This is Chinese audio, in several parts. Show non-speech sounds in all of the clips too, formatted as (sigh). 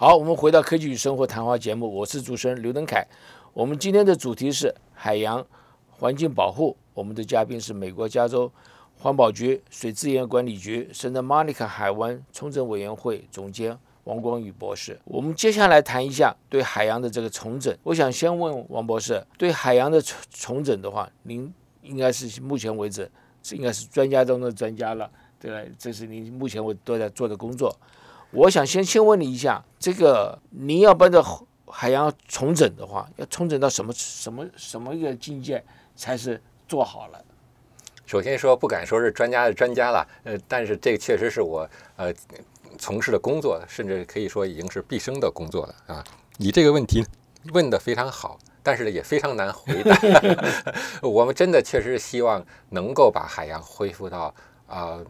好，我们回到科技与生活谈话节目，我是主持人刘登凯。我们今天的主题是海洋环境保护，我们的嘉宾是美国加州环保局水资源管理局神的 Monica 海湾重整委员会总监王光宇博士。我们接下来谈一下对海洋的这个重整。我想先问王博士，对海洋的重重整的话，您应该是目前为止是应该是专家中的专家了，对吧？这是您目前为止都在做的工作。我想先先问你一下，这个您要帮着海洋重整的话，要重整到什么什么什么一个境界才是做好了？首先说不敢说是专家的专家了，呃，但是这个确实是我呃从事的工作，甚至可以说已经是毕生的工作了啊。你这个问题问得非常好，但是呢也非常难回答。(laughs) 我们真的确实希望能够把海洋恢复到啊。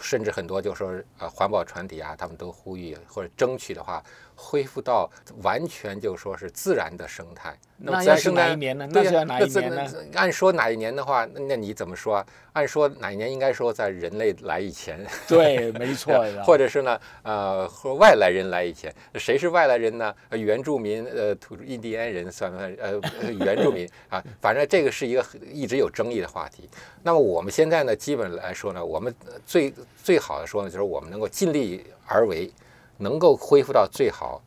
甚至很多就说呃环保团体啊，他们都呼吁或者争取的话，恢复到完全就说是自然的生态。那要是哪一年呢？那是要哪一年呢？按说哪一年的话，那你怎么说？按说哪一年应该说在人类来以前。(laughs) 对，没错。(laughs) 或者是呢，呃，和外来人来以前，谁是外来人呢？原住民，呃，土印第安人算不算？呃，原住民 (laughs) 啊，反正这个是一个一直有争议的话题。那么我们现在呢，基本来说呢，我们最最好的说呢，就是我们能够尽力而为，能够恢复到最好，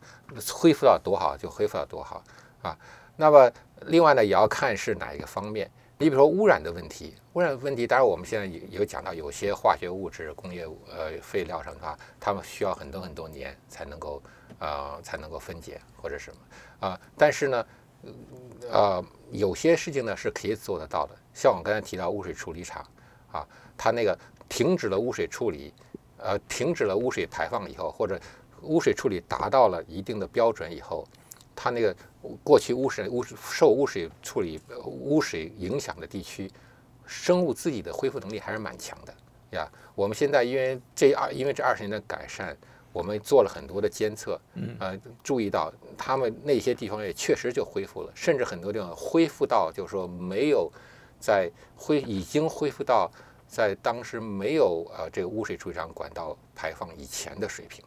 恢复到多好就恢复到多好啊。那么，另外呢，也要看是哪一个方面。你比如说污染的问题，污染问题，当然我们现在有有讲到，有些化学物质、工业呃废料上的话，它们需要很多很多年才能够呃才能够分解或者什么啊。但是呢，呃，有些事情呢是可以做得到的。像我刚才提到污水处理厂啊，它那个停止了污水处理，呃，停止了污水排放以后，或者污水处理达到了一定的标准以后。它那个过去污水污受污水处理污水影响的地区，生物自己的恢复能力还是蛮强的呀。我们现在因为这二因为这二十年的改善，我们做了很多的监测，呃，注意到他们那些地方也确实就恢复了，甚至很多地方恢复到就是说没有在恢已经恢复到在当时没有呃这个污水处理厂管道排放以前的水平，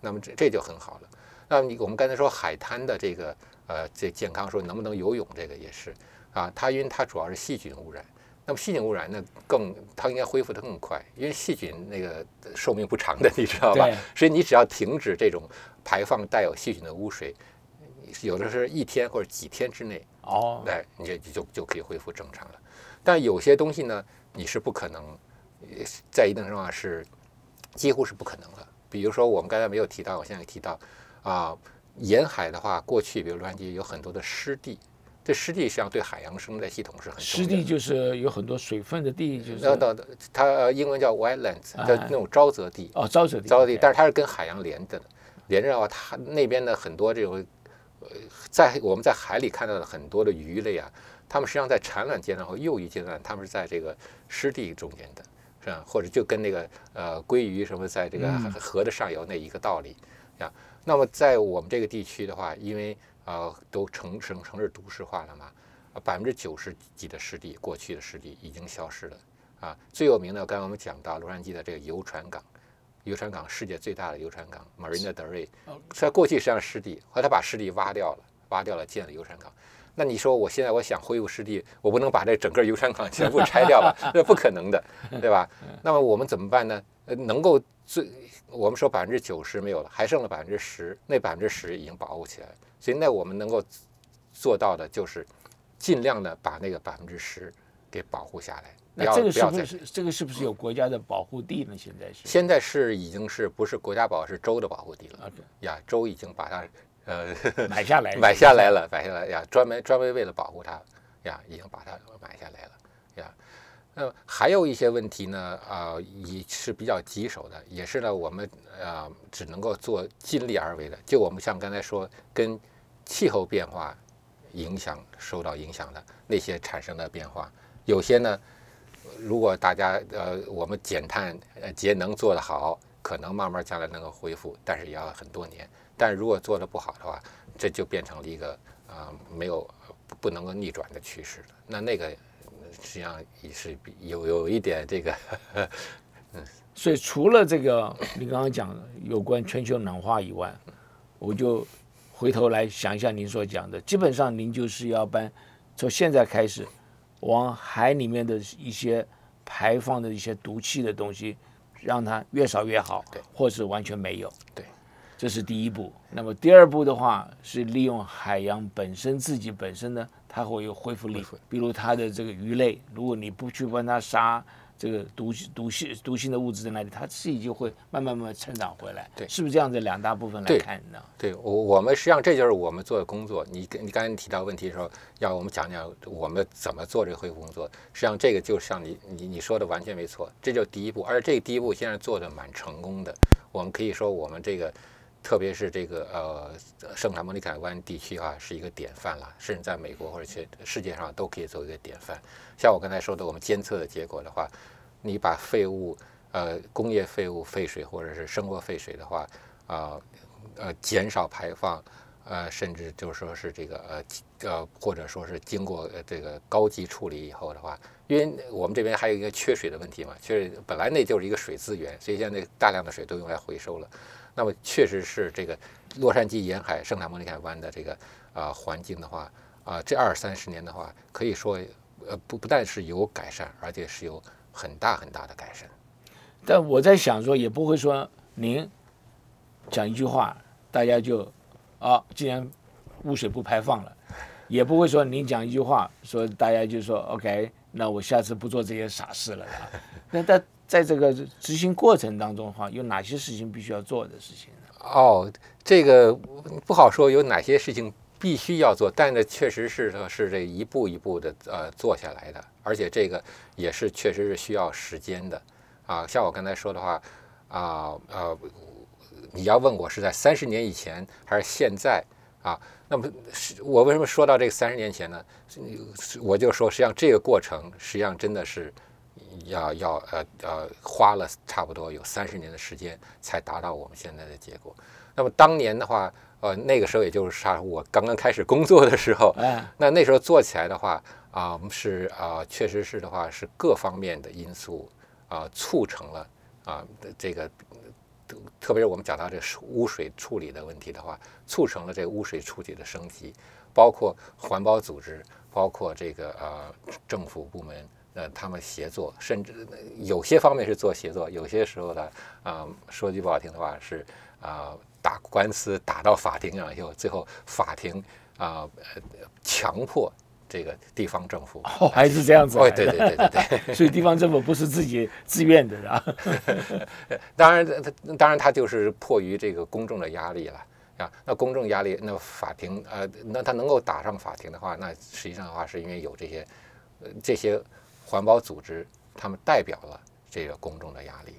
那么这这就很好了。那你我们刚才说海滩的这个呃这健康说能不能游泳这个也是啊，它因为它主要是细菌污染，那么细菌污染呢更它应该恢复的更快，因为细菌那个寿命不长的你知道吧？所以你只要停止这种排放带有细菌的污水，有的是一天或者几天之内哦，对，你就就就可以恢复正常了。但有些东西呢，你是不可能在一定程度上是几乎是不可能的。比如说我们刚才没有提到，我现在提到。啊，沿海的话，过去比如洛杉矶有很多的湿地，这湿地实际上对海洋生态系统是很湿地，就是有很多水分的地，就是那那它英文叫 wetlands，叫那种沼泽地。哦，沼泽地，沼泽地，但是它是跟海洋连着的，连着的话，它那边的很多这种呃，在我们在海里看到的很多的鱼类啊，它们实际上在产卵阶段和幼鱼阶段，它们是在这个湿地中间的，是吧？或者就跟那个呃鲑鱼什么在这个河的上游那一个道理呀。那么在我们这个地区的话，因为呃都城城城市都市化了嘛，百分之九十几的湿地，过去的湿地已经消失了啊。最有名的，刚才我们讲到洛杉矶的这个游船港，游船港世界最大的游船港 Marina Del Rey，在过去实际上湿地，后来他把湿地挖掉了，挖掉了建了游船港。那你说我现在我想恢复湿地，我不能把这整个油山港全部拆掉吧？(laughs) 这不可能的，对吧？那么我们怎么办呢？呃，能够最。我们说百分之九十没有了，还剩了百分之十，那百分之十已经保护起来了。所以那我们能够做到的就是尽量的把那个百分之十给保护下来。那这个是不是这个是不是有国家的保护地呢？现在是现在是已经是不是国家保是州的保护地了？呀，州已经把它呃买下来 (laughs) 买下来了，买下来呀，专门专门为了保护它呀，已经把它买下来了呀。那还有一些问题呢，啊，也是比较棘手的，也是呢，我们呃只能够做尽力而为的。就我们像刚才说，跟气候变化影响受到影响的那些产生的变化，有些呢，如果大家呃我们减碳呃节能做得好，可能慢慢将来能够恢复，但是也要很多年。但如果做的不好的话，这就变成了一个啊没有不能够逆转的趋势了。那那个。实际上也是有有一点这个，嗯，所以除了这个你刚刚讲有关全球暖化以外，我就回头来想一下您所讲的，基本上您就是要搬，从现在开始，往海里面的一些排放的一些毒气的东西，让它越少越好，对，或是完全没有，对，这是第一步。那么第二步的话，是利用海洋本身自己本身呢，它会有恢复力，比如它的这个鱼类，如果你不去帮它杀。这个毒毒性毒性的物质在那里，它自己就会慢慢慢慢成长回来。对，是不是这样子两大部分来看呢？对，我我们实际上这就是我们做的工作。你你刚才提到问题的时候，要我们讲讲我们怎么做这个恢复工作。实际上这个就像你你你说的完全没错，这就是第一步，而且这个第一步现在做的蛮成功的。我们可以说我们这个，特别是这个呃圣塔莫尼卡湾地区啊，是一个典范了，甚至在美国或者全世界上都可以做一个典范。像我刚才说的，我们监测的结果的话。你把废物，呃，工业废物、废水或者是生活废水的话，啊，呃，减少排放，呃，甚至就是说是这个呃呃，或者说是经过呃这个高级处理以后的话，因为我们这边还有一个缺水的问题嘛，确实本来那就是一个水资源，所以现在大量的水都用来回收了。那么确实是这个洛杉矶沿海圣塔莫尼卡湾的这个啊环境的话，啊，这二三十年的话，可以说呃不不但是有改善，而且是有。很大很大的改善，但我在想说，也不会说您讲一句话，大家就啊，既然污水不排放了，也不会说您讲一句话，说大家就说 OK，那我下次不做这些傻事了。(laughs) 那但在这个执行过程当中的话，有哪些事情必须要做的事情呢？哦，这个不好说有哪些事情。必须要做，但呢，确实是说是这一步一步的呃做下来的，而且这个也是确实是需要时间的啊。像我刚才说的话啊呃，你要问我是在三十年以前还是现在啊？那么是我为什么说到这个三十年前呢？我就说，实际上这个过程实际上真的是要要呃呃花了差不多有三十年的时间才达到我们现在的结果。那么当年的话。呃，那个时候也就是啥，我刚刚开始工作的时候，(laughs) 那那时候做起来的话啊，是啊，确实是的话是各方面的因素啊，促成了啊这个，特别是我们讲到这个污水处理的问题的话，促成了这个污水处理的升级，包括环保组织，包括这个呃政府部门呃他们协作，甚至有些方面是做协作，有些时候呢啊说句不好听的话是啊。打官司打到法庭上以后，最后法庭啊呃强迫这个地方政府哦还是这样子哦对对对对对，(laughs) 所以地方政府不是自己自愿的啊。(laughs) 当然他当然他就是迫于这个公众的压力了啊。那公众压力，那法庭呃那他能够打上法庭的话，那实际上的话是因为有这些呃这些环保组织，他们代表了这个公众的压力。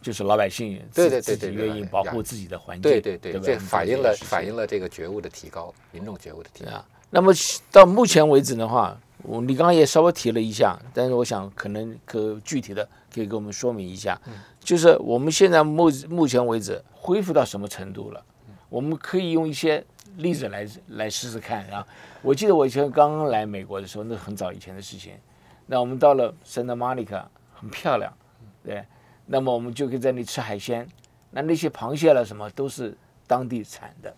就是老百姓对对对对愿意保护自己的环境，对对对，这反映了反映了这个觉悟的提高，民众觉悟的提高。那么到目前为止的话，我你刚刚也稍微提了一下，但是我想可能可具体的可以给我们说明一下，就是我们现在目目前为止恢复到什么程度了？我们可以用一些例子来来试试看啊。我记得我以前刚刚来美国的时候，那很早以前的事情，那我们到了 Santa Monica，很漂亮，对。那么我们就可以在那里吃海鲜，那那些螃蟹了什么都是当地产的。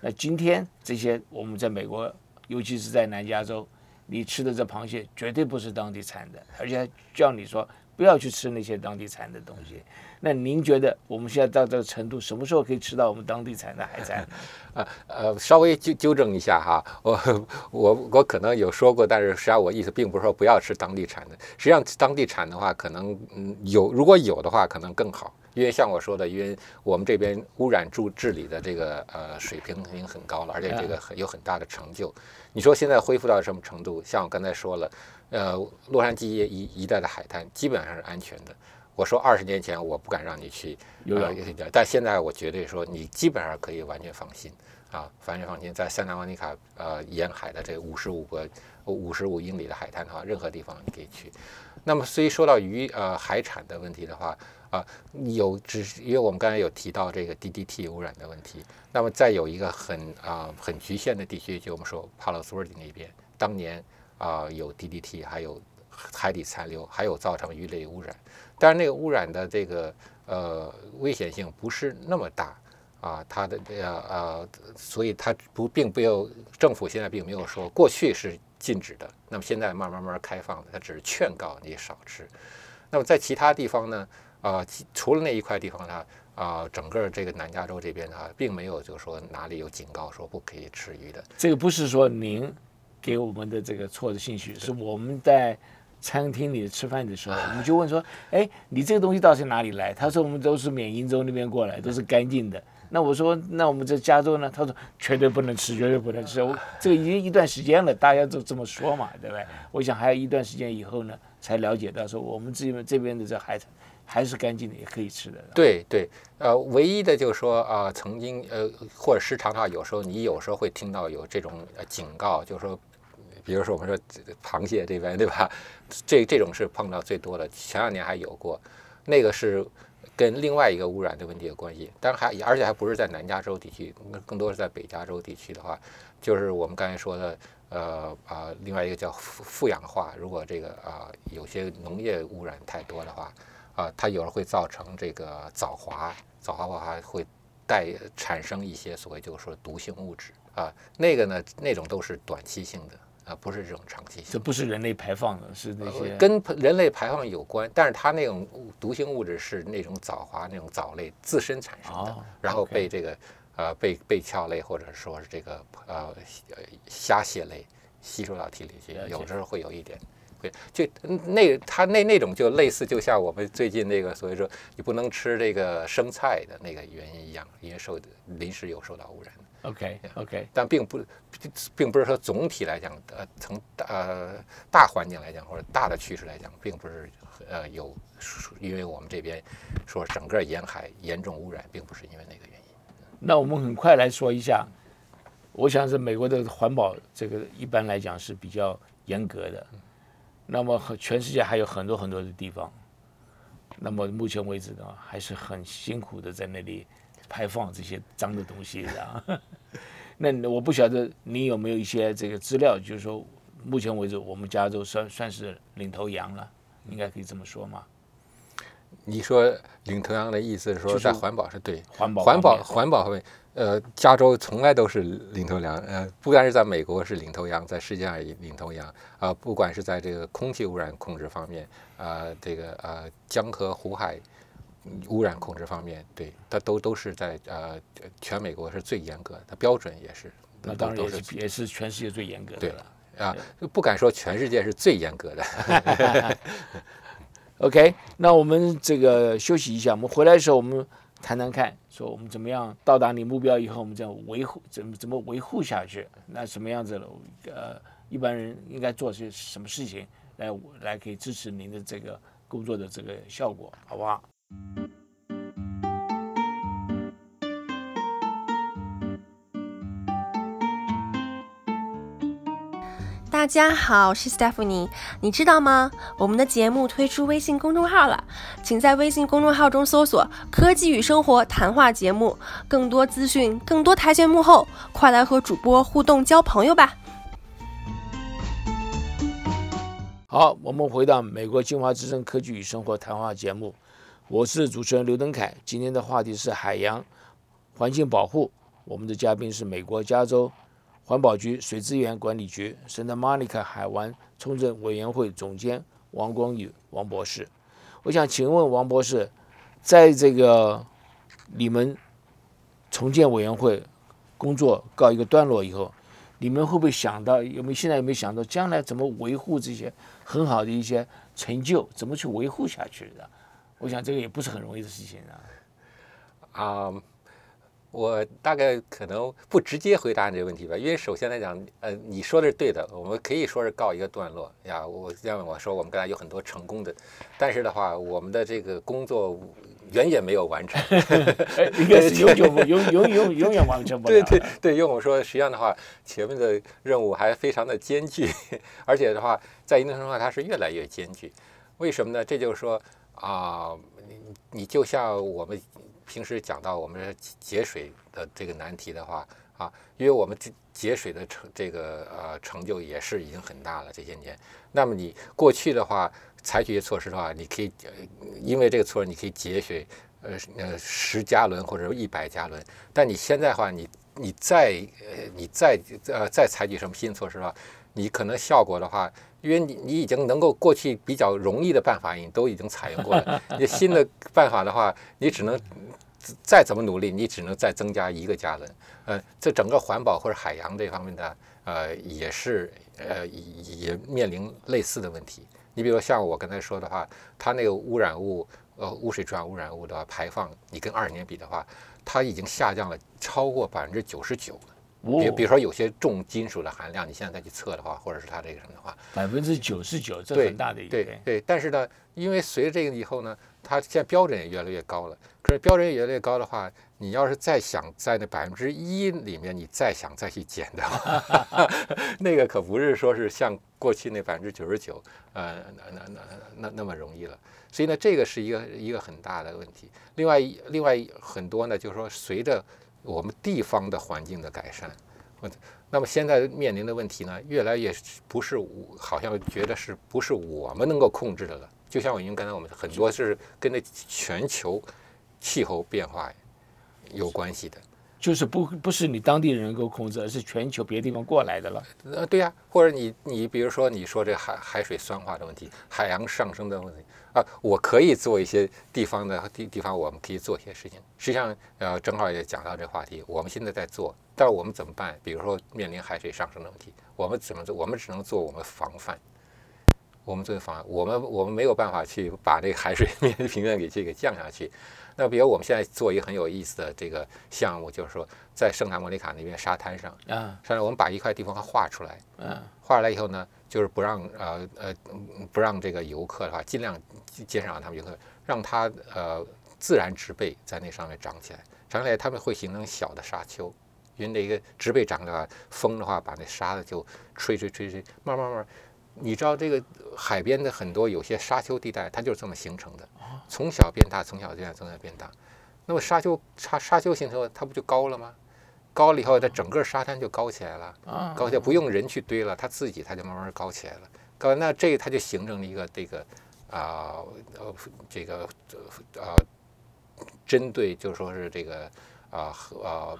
那今天这些我们在美国，尤其是在南加州，你吃的这螃蟹绝对不是当地产的，而且叫你说不要去吃那些当地产的东西。那您觉得我们现在到这个程度，什么时候可以吃到我们当地产的海产？呃 (laughs) 呃，稍微纠纠正一下哈，(laughs) 我我我可能有说过，但是实际上我意思并不是说不要吃当地产的。实际上当地产的话，可能嗯有，如果有的话，可能更好。因为像我说的，因为我们这边污染治治理的这个呃水平已经很高了，而且这个很有很大的成就。你说现在恢复到什么程度？像我刚才说了，呃，洛杉矶一一带的海滩基本上是安全的。我说二十年前我不敢让你去游泳，但现在我绝对说你基本上可以完全放心啊，完全放心。在圣塔莫尼卡呃沿海的这五十五个五十五英里的海滩的话，任何地方你可以去。那么，所以说到鱼呃海产的问题的话啊，有只是因为我们刚才有提到这个 DDT 污染的问题。那么再有一个很啊很局限的地区，就我们说帕洛斯沃蒂那边，当年啊有 DDT，还有海底残留，还有造成鱼类污染。但是那个污染的这个呃危险性不是那么大啊，它的呃呃，所以它不并没有政府现在并没有说过去是禁止的，那么现在慢慢慢开放的，它只是劝告你少吃。那么在其他地方呢，啊，除了那一块地方呢，啊，整个这个南加州这边呢，并没有就是说哪里有警告说不可以吃鱼的。这个不是说您给我们的这个错的信息，是我们在餐厅里吃饭的时候，我们就问说，哎，你这个东西到底哪里来？他说我们都是缅因州那边过来，都是干净的。那我说，那我们在加州呢？他说绝对不能吃，绝对不能吃。我这个已经一段时间了，大家都这么说嘛，对不对？我想还有一段时间以后呢，才了解到说我们这边这边的这海产还是干净的，也可以吃的。对对，呃，唯一的就是说啊，曾经呃或者时常的话，有时候你有时候会听到有这种警告，就是说，比如说我们说螃蟹这边对吧？这这种是碰到最多的，前两年还有过，那个是。跟另外一个污染的问题有关系，但是还而且还不是在南加州地区，更多是在北加州地区的话，就是我们刚才说的，呃啊，另外一个叫富富氧化，如果这个啊有些农业污染太多的话，啊，它有时候会造成这个藻华，藻华的话会带产生一些所谓就是说毒性物质啊，那个呢，那种都是短期性的。啊，不是这种长期性，这不是人类排放的，是那些跟人类排放有关，但是它那种毒性物质是那种藻华那种藻类自身产生的，然后被这个呃被被壳类或者说是这个呃虾蟹类吸收到体里去，有时候会有一点，会就那他那那种就类似，就像我们最近那个所谓说你不能吃这个生菜的那个原因一样，因为受临时有受到污染。OK OK，但并不，并不是说总体来讲，呃，从呃大环境来讲，或者大的趋势来讲，并不是呃有，因为我们这边说整个沿海严重污染，并不是因为那个原因。那我们很快来说一下，我想是美国的环保这个一般来讲是比较严格的，那么全世界还有很多很多的地方，那么目前为止呢，还是很辛苦的在那里。排放这些脏的东西，啊。(laughs) 那我不晓得你有没有一些这个资料，就是说，目前为止我们加州算算是领头羊了，应该可以这么说吗？你说领头羊的意思是说在环保是对环保环保环保方面，呃，加州从来都是领头羊，呃，不管是在美国是领头羊，在世界上也领头羊啊，不管是在这个空气污染控制方面，啊，这个呃江河湖海。污染控制方面，对它都都是在呃全美国是最严格的，它标准也是，那当然也是也是全世界最严格的。对了啊，不敢说全世界是最严格的。(laughs) (laughs) OK，那我们这个休息一下，我们回来的时候我们谈谈看，说我们怎么样到达你目标以后，我们样维护怎么怎么维护下去？那什么样子的呃一般人应该做些什么事情来来可以支持您的这个工作的这个效果，好不好？大家好，我是 Stephanie。你知道吗？我们的节目推出微信公众号了，请在微信公众号中搜索“科技与生活”谈话节目，更多资讯，更多台前幕后，快来和主播互动交朋友吧！好，我们回到美国金华之声《科技与生活》谈话节目。我是主持人刘登凯，今天的话题是海洋环境保护。我们的嘉宾是美国加州环保局水资源管理局圣 n 莫尼卡海湾重整委员会总监王光宇王博士。我想请问王博士，在这个你们重建委员会工作告一个段落以后，你们会不会想到有没有现在有没有想到将来怎么维护这些很好的一些成就，怎么去维护下去的？我想这个也不是很容易的事情啊。啊，我大概可能不直接回答你这个问题吧，因为首先来讲，呃，你说的是对的，我们可以说是告一个段落呀。我像我说，我们刚才有很多成功的，但是的话，我们的这个工作远远没有完成。(laughs) 应该是永久不永永永永远完成不了。对对对，因为我说，实际上的话，前面的任务还非常的艰巨，(laughs) 而且的话，在一定程度上它是越来越艰巨。为什么呢？这就是说。啊，你你就像我们平时讲到我们节水的这个难题的话啊，因为我们节节水的成这个呃成就也是已经很大了这些年。那么你过去的话采取一些措施的话，你可以因为这个措施你可以节水呃呃十加仑或者一百加仑，但你现在的话，你你再呃你再呃再采取什么新措施的话，你可能效果的话，因为你你已经能够过去比较容易的办法，你都已经采用过了，(laughs) 你新的办法的话，你只能再怎么努力，你只能再增加一个加仑。呃，这整个环保或者海洋这方面的呃也是呃也面临类似的问题。你比如像我刚才说的话，它那个污染物呃污水转污染物的排放，你跟二十年比的话，它已经下降了超过百分之九十九了。比比如说有些重金属的含量，你现在再去测的话，或者是它这个什么的话，百分之九十九，这很大的一个对对，但是呢，因为随着这个以后呢，它现在标准也越来越高了。可是标准越来越高的话，你要是再想在那百分之一里面，你再想再去减的话，(laughs) 那个可不是说是像过去那百分之九十九，呃，那那那那那么容易了。所以呢，这个是一个一个很大的问题。另外一另外很多呢，就是说随着我们地方的环境的改善，或者那么现在面临的问题呢，越来越不是我好像觉得是不是我们能够控制的了。就像我因为刚才我们很多是跟那全球气候变化有关系的。就是不不是你当地人能够控制，而是全球别的地方过来的了。呃，对呀、或者你你比如说你说这海海水酸化的问题，海洋上升的问题啊，我可以做一些地方的地地方，我们可以做一些事情。实际上，呃，正好也讲到这个话题，我们现在在做，但是我们怎么办？比如说面临海水上升的问题，我们怎么做？我们只能做我们防范。我们做防范，我们我们没有办法去把这个海水面平面给这个降下去。那比如我们现在做一个很有意思的这个项目，就是说在圣塔莫尼卡那边沙滩上，啊，上面我们把一块地方画出来，嗯，画出来以后呢，就是不让呃呃嗯不让这个游客的话，尽量减少他们游客，让它呃自然植被在那上面长起来，长起来他们会形成小的沙丘，因为那个植被长的话，风的话把那沙子就吹吹吹吹，慢慢慢慢。你知道这个海边的很多有些沙丘地带，它就是这么形成的，从小变大，从小变大，从小变大。那么沙丘沙沙丘形成了，它不就高了吗？高了以后，它整个沙滩就高起来了。啊，高起来不用人去堆了，它自己它就慢慢高起来了。高那这个它就形成了一个这个啊呃这个呃针对就是说是这个啊和呃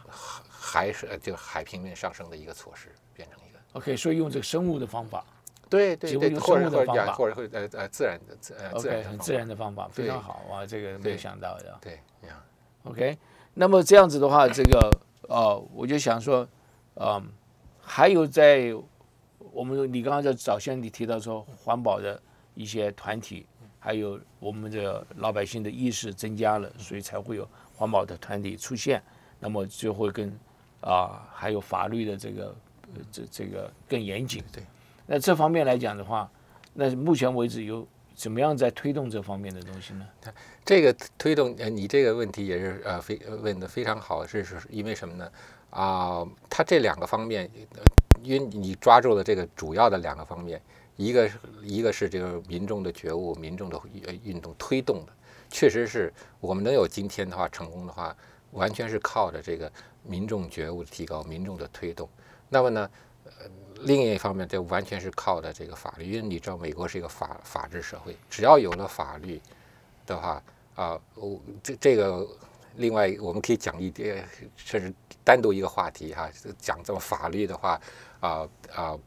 海水这个海平面上升的一个措施，变成一个 OK，所以用这个生物的方法对对对，或者或者或者会呃呃自然的自呃自然很自然的方法，非常好啊，这个没有想到的。对呀 OK，那么这样子的话，这个呃，我就想说，嗯、还有在我们你刚刚在早先你提到说环保的一些团体，还有我们的老百姓的意识增加了，所以才会有环保的团体出现，那么就会跟啊、还有法律的这个呃这这个更严谨。对，那这方面来讲的话，那目前为止有怎么样在推动这方面的东西呢？这个推动呃，你这个问题也是呃非问的非常好，是是因为什么呢？啊、它这两个方面，因为你抓住了这个主要的两个方面，一个是一个是这个民众的觉悟，民众的呃运动推动的，确实是我们能有今天的话，成功的话，完全是靠着这个民众觉悟的提高，民众的推动。那么呢，另一方面，这完全是靠的这个法律，因为你知道美国是一个法法治社会，只要有了法律的话，啊，我这这个另外我们可以讲一点，甚至单独一个话题哈，讲这么法律的话，啊啊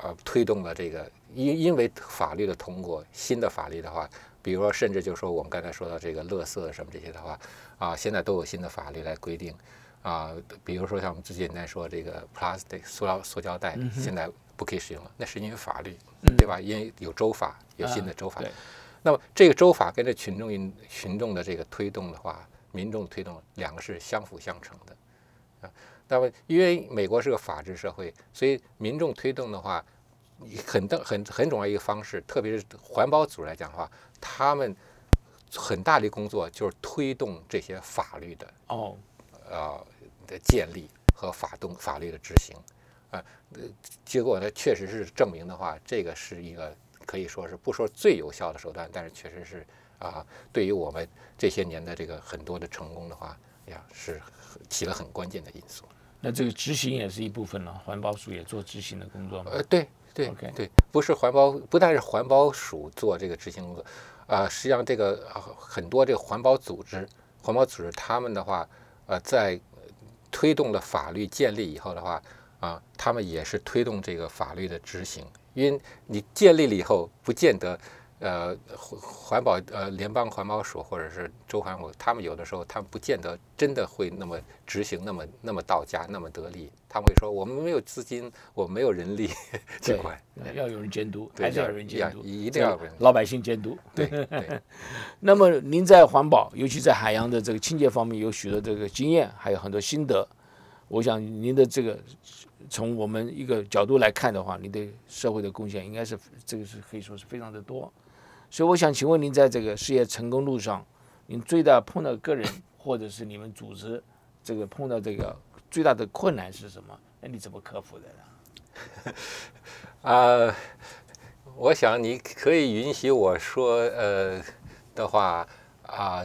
啊，推动了这个，因因为法律的通过，新的法律的话，比如说甚至就说我们刚才说到这个垃圾什么这些的话，啊，现在都有新的法律来规定。啊，比如说像我们最简单说这个 plastic 塑料塑胶袋，现在不可以使用了，那是因为法律，对吧？因为有州法，有新的州法。对那么这个州法跟这群众运群众的这个推动的话，民众推动两个是相辅相成的啊。那么因为美国是个法治社会，所以民众推动的话，很大很很重要一个方式，特别是环保组织来讲的话，他们很大的工作就是推动这些法律的哦，呃的建立和法动法律的执行，啊、呃，结果呢，确实是证明的话，这个是一个可以说是不说最有效的手段，但是确实是啊、对于我们这些年的这个很多的成功的话呀，是起了很关键的因素。那这个执行也是一部分了，环保署也做执行的工作吗。呃，对对 OK 对，不是环保，不但是环保署做这个执行工作，啊、实际上这个、呃很多这个环保组织环保组织他们的话，呃，在推动了法律建立以后的话，啊，他们也是推动这个法律的执行，因为你建立了以后，不见得。呃，环环保呃，联邦环保署或者是州环保，他们有的时候他们不见得真的会那么执行，那么那么到家，那么得力。他们会说，我们没有资金，我们没有人力 (laughs) 这块，要有人监督，还是要有人监督，一定要老百姓监督。对对。(laughs) 那么您在环保，尤其在海洋的这个清洁方面，有许多这个经验，还有很多心得。我想您的这个从我们一个角度来看的话，您对社会的贡献应该是这个是可以说是非常的多。所以我想请问您，在这个事业成功路上，您最大碰到个人或者是你们组织这个碰到这个最大的困难是什么？那你怎么克服的呢？(laughs) 啊，我想你可以允许我说，呃的话啊，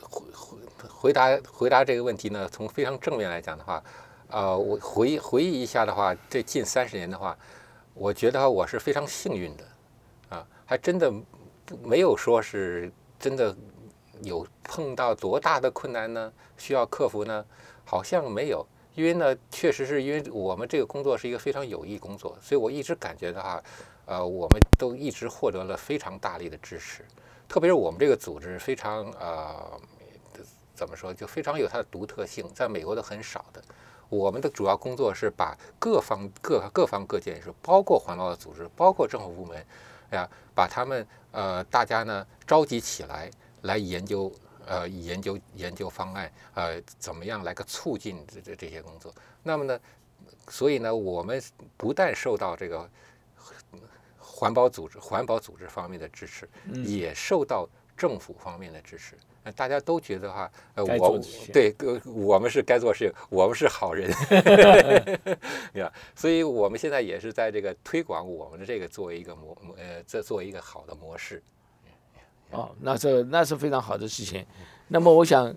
回回回答回答这个问题呢，从非常正面来讲的话，啊，我回回忆一下的话，这近三十年的话，我觉得我是非常幸运的，啊，还真的。没有说是真的有碰到多大的困难呢？需要克服呢？好像没有，因为呢，确实是因为我们这个工作是一个非常有益工作，所以我一直感觉的话，呃，我们都一直获得了非常大力的支持。特别是我们这个组织非常呃，怎么说，就非常有它的独特性，在美国的很少的。我们的主要工作是把各方各各方各建设，包括环保的组织，包括政府部门。呀，把他们呃，大家呢召集起来，来研究呃，研究研究方案，呃，怎么样来个促进这这这些工作？那么呢，所以呢，我们不但受到这个环保组织、环保组织方面的支持，也受到政府方面的支持。大家都觉得哈，呃，我对，我们是该做事情，我们是好人，(laughs) 呀，所以我们现在也是在这个推广我们的这个作为一个模，呃，这作为一个好的模式。哦，那这那是非常好的事情。那么我想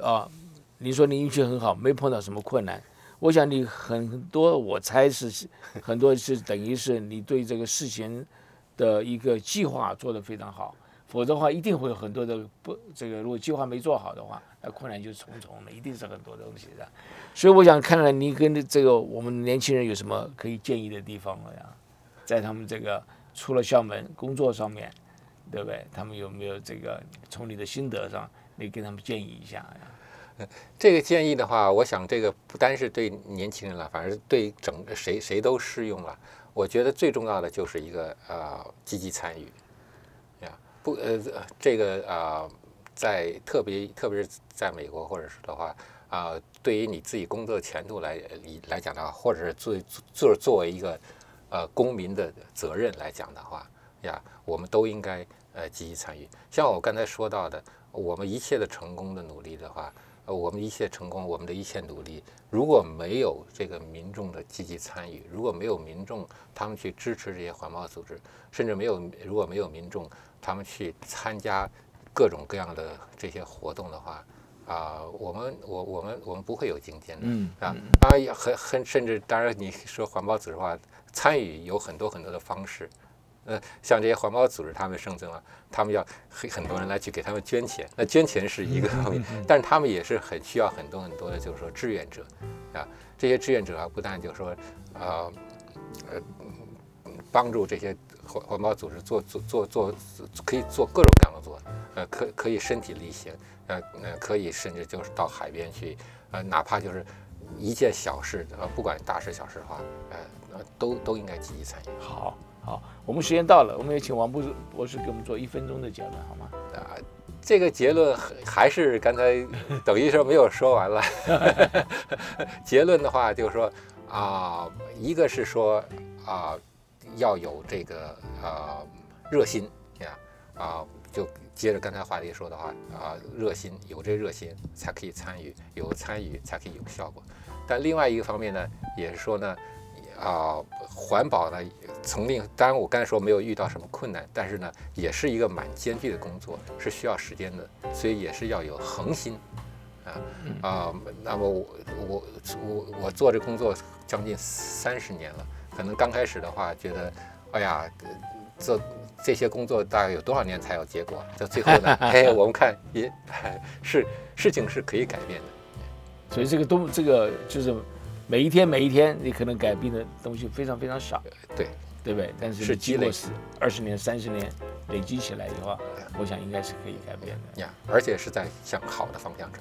啊，你说你运气很好，没碰到什么困难。我想你很多，我猜是很多是等于是你对这个事情的一个计划做得非常好。否则的话，一定会有很多的不，这个如果计划没做好的话，那困难就重重的，一定是很多东西的。所以我想看看你跟这个我们年轻人有什么可以建议的地方了呀？在他们这个出了校门工作上面，对不对？他们有没有这个从你的心得上，你给他们建议一下呀？这个建议的话，我想这个不单是对年轻人了，反正对整个谁谁都适用了。我觉得最重要的就是一个呃积极参与。不呃，这个啊，在特别特别是在美国或者是的话啊，对于你自己工作的前途来来讲的话，或者是作作作为一个呃公民的责任来讲的话呀，我们都应该呃积极参与。像我刚才说到的，我们一切的成功的努力的话，呃，我们一切成功，我们的一切努力，如果没有这个民众的积极参与，如果没有民众他们去支持这些环保组织，甚至没有如果没有民众。他们去参加各种各样的这些活动的话，啊，我们我我们我们不会有今天的，啊，当然很很甚至当然你说环保组织的话，参与有很多很多的方式，呃，像这些环保组织他们生存了，他们要很很多人来去给他们捐钱，那捐钱是一个方面，(laughs) 但是他们也是很需要很多很多的，就是说志愿者，啊，这些志愿者啊，不但就是说，啊，呃，帮助这些。环环保组织做做做做，可以做各种各样的做，呃，可可以身体力行，呃呃，可以甚至就是到海边去，呃，哪怕就是一件小事，呃，不管大事小事的话，呃，都都应该积极参与。好，好，我们时间到了，我们也请王博士博士给我们做一分钟的结论，好吗？啊，这个结论还是刚才等于说没有说完了。(laughs) 结论的话就是说啊，一个是说啊。要有这个呃热心呀啊，就接着刚才话题说的话啊，热心有这热心才可以参与，有参与才可以有效果。但另外一个方面呢，也是说呢啊，环保呢从另当然我刚才说没有遇到什么困难，但是呢也是一个蛮艰巨的工作，是需要时间的，所以也是要有恒心啊啊。那么我我我我做这工作将近三十年了。可能刚开始的话，觉得，哎呀，这这些工作大概有多少年才有结果？到最后呢，(laughs) 嘿，我们看也是事情是可以改变的。所以这个东这个就是每一天每一天，你可能改变的东西非常非常少，对，对不对？但是是积累二十年、三十年累积起来以后，我想应该是可以改变的。呀，而且是在向好的方向转。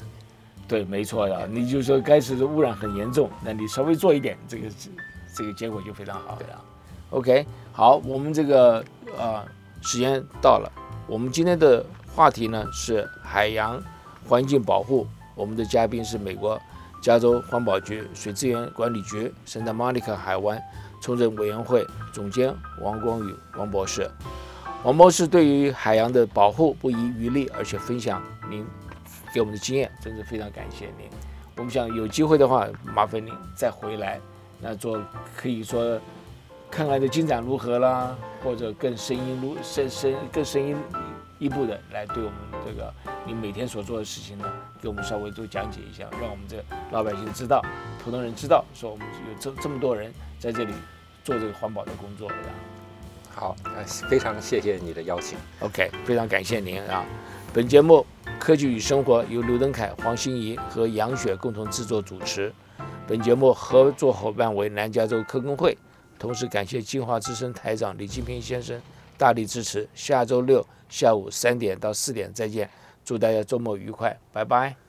对，没错的。你就说该是的污染很严重，那你稍微做一点，这个这个结果就非常好了。OK，好，我们这个呃时间到了，我们今天的话题呢是海洋环境保护。我们的嘉宾是美国加州环保局水资源管理局圣达 Monica 海湾重整委员会总监王光宇王博士。王博士对于海洋的保护不遗余力，而且分享您给我们的经验，真是非常感谢您。我们想有机会的话，麻烦您再回来，那做可以说看看的进展如何啦，或者更深一路深深更深一一步的来对我们这个你每天所做的事情呢，给我们稍微都讲解一下，让我们这老百姓知道，普通人知道，说我们有这这么多人在这里做这个环保的工作。好，呃，非常谢谢你的邀请。OK，非常感谢您啊！本节目《科技与生活》由刘登凯、黄欣怡和杨雪共同制作主持。本节目合作伙伴为南加州科工会，同时感谢金华之声台长李金平先生大力支持。下周六下午三点到四点再见，祝大家周末愉快，拜拜。